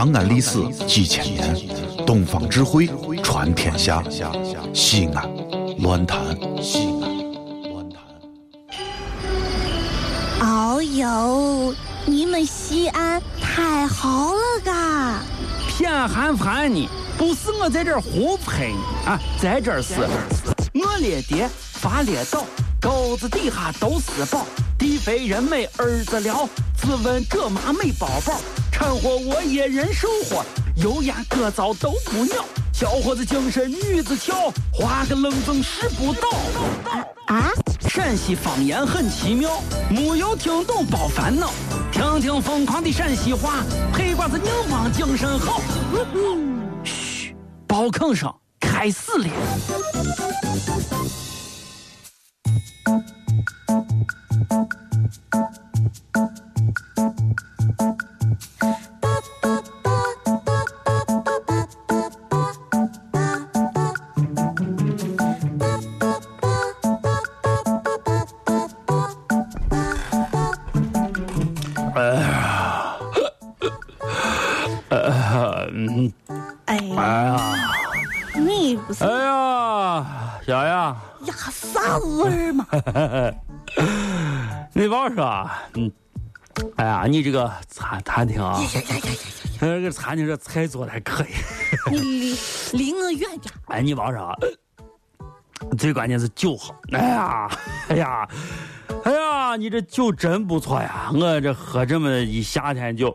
长安历史几千年，东方智慧传天下。西安，乱谈西安，乱谈。哦呦，你们西安太好了嘎！偏寒寒你，不是我在这儿胡喷你啊，在这儿是，我列爹发列倒，沟子底下都是宝，地肥人美儿子了，自问这妈没宝宝，掺和我也人生活，油盐各糟都不尿，小伙子精神女子俏，画个愣风拾不到。啊，陕西方言很奇妙，没有听懂别烦恼，听听疯狂的陕西话，黑瓜子硬邦精神好。嘘，包坑声开始了。啥味儿嘛？你别说，嗯，哎呀，你这个餐餐厅啊！这个餐厅这菜做的还可以。你离离我远点儿。哎，你别说，最关键是酒好。哎呀，哎呀，哎呀，你这酒真不错呀！我这喝这么一夏天酒，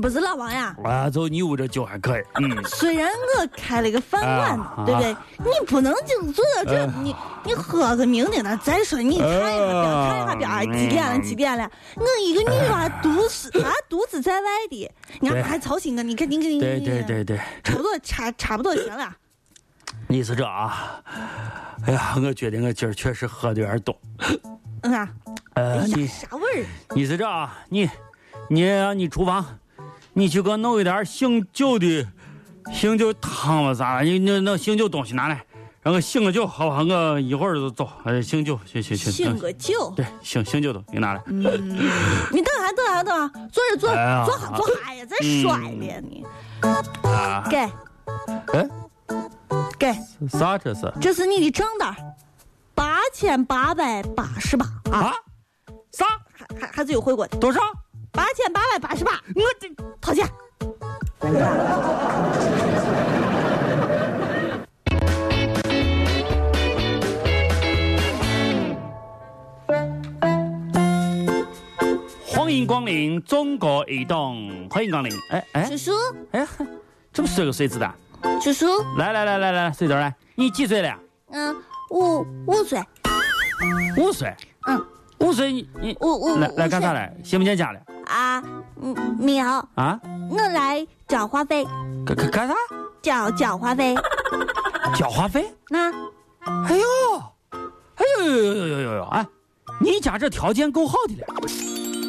不是老王呀，啊，就你屋这酒还可以。嗯，虽然我开了个饭馆啊，对不对？你不能就坐到这，你你喝个酩酊的再说。你看一下表，看一下表，哎几点了？几点了？我一个女娃独自啊，独自在外的，你看对还操心我？你看，你看，你，对对对对，差不多差差不多行了。你是这啊？哎呀，我觉得我今儿确实喝的有点多。嗯啊，哎呃，你啥味儿？你是这啊？你你你厨房，你去给我弄一点醒酒的醒酒汤吧啥的，你那那醒酒东西拿来，让我醒个酒，好不好？我一会儿就走。哎，醒酒，醒醒醒。醒个酒。对，醒醒酒的，你拿来。你等下，等下，等下，坐着坐坐下坐下，呀，再摔了你。啊，给哎，给，啥这是？这是你的账单，八千八百八十八啊，啥？还还还是有回过的，多少？八千八百八十八，我这掏钱。欢迎光临中国移动，欢迎光临。哎哎叔叔，哎，这么是个水子的？叔叔，来来来来来，随这儿来。你几岁了？嗯，五五岁，五岁。嗯，五岁你你五五来来干啥来？见不见家了？啊，嗯，苗，啊？我来交话费，干干干啥？交交话费。交话费？那哎呦，哎呦呦呦呦呦呦呦！哎，你家这条件够好的了。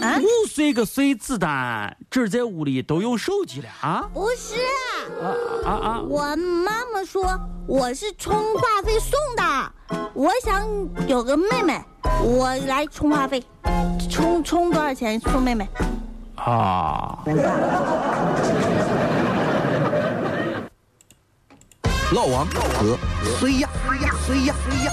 啊，五岁个碎子弹，这儿在屋里都有手机了啊不是啊。啊啊啊！我妈妈说我是充话费送的，我想有个妹妹，我来充话费，充充多少钱送妹妹？啊！老王和谁呀？谁呀？谁呀？谁呀？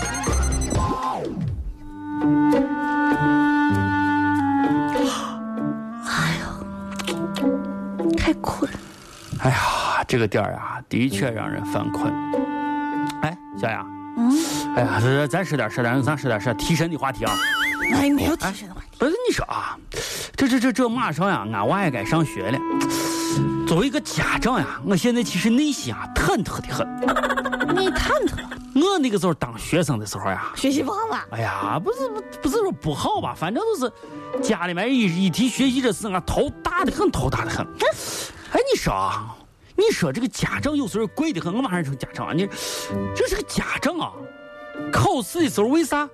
太困了。哎呀，这个点儿啊，的确让人犯困。哎，小雅，嗯，哎呀，这咱吃点吃点，咱吃点吃点提神的话题啊。哎，没有提神的话题。不是你说啊，这这这这马上呀，俺娃也该上学了。作为一个家长呀，我现在其实内心啊忐忑的很。你忐忑，我那个时候当学生的时候呀，学习不好吧？哎呀，不是不不是说不好吧，反正就是家里面一一提学习这事俺，头大的很，头大的很。哎，你说啊，你说这个家长有时候贵的很，我马上成家长啊，你这是个家长啊，考试的时候为啥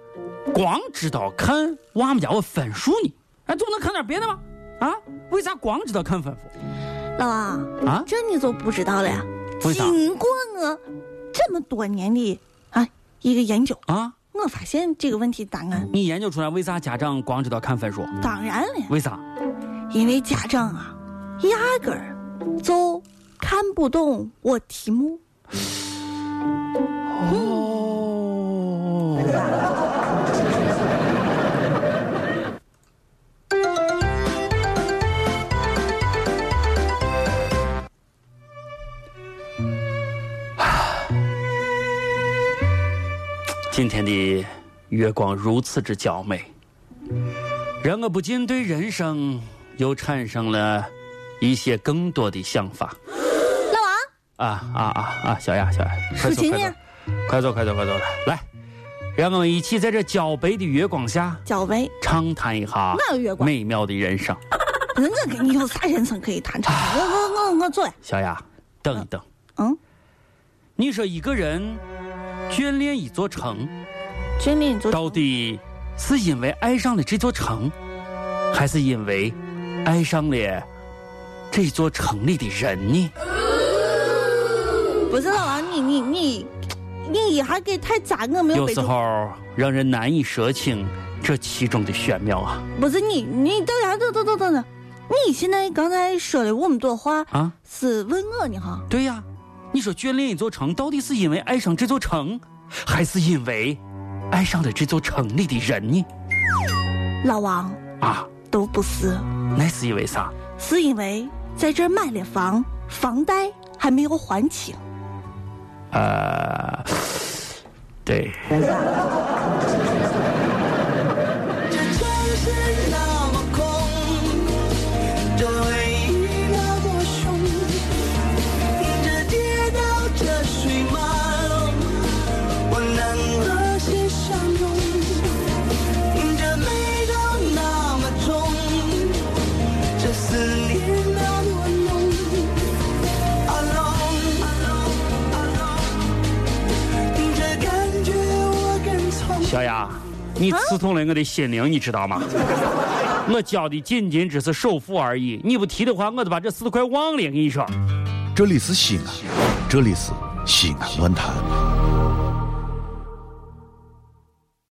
光知道看娃们家我分数呢？哎，总不能看点别的吗？啊，为啥光知道看分数？老王啊这你就不知道了呀。经过我这么多年的啊一个研究，啊，我发现这个问题答案。你研究出来为啥家长光知道看分数？当然了，为啥？因为家长啊，压根儿就看不懂我题目。今天的月光如此之娇美，让我不禁对人生又产生了一些更多的想法。老王，啊啊啊啊！小雅，小雅，快走快走快走快走快走！来，让我们一起在这皎白的月光下，皎白，畅谈一下哪有月光美妙的人生。我跟你有啥人生可以谈成？我我我我走了。小雅，等一等，嗯，你说一个人眷恋一座城，眷恋一座城到底是因为爱上了这座城，还是因为爱上了这座城里的人呢？不是老王，你你你你一下给太杂，我没有有时。候让人难以说清这其中的玄妙啊！不是你你等下等等等等等，你现在刚才说的我们多话啊，是问我呢哈？对呀，你说眷恋一座城，到底是因为爱上这座城，还是因为爱上了这座城里的人呢？老王啊，都不是，那是因为啥？是因为在这儿买了房，房贷还没有还清。呃，对，你刺痛了我的心灵，你知道吗？我交的仅仅只是首付而已，你不提的话，我都把这事都快忘了。跟你说。这里是西安，这里是西安论坛。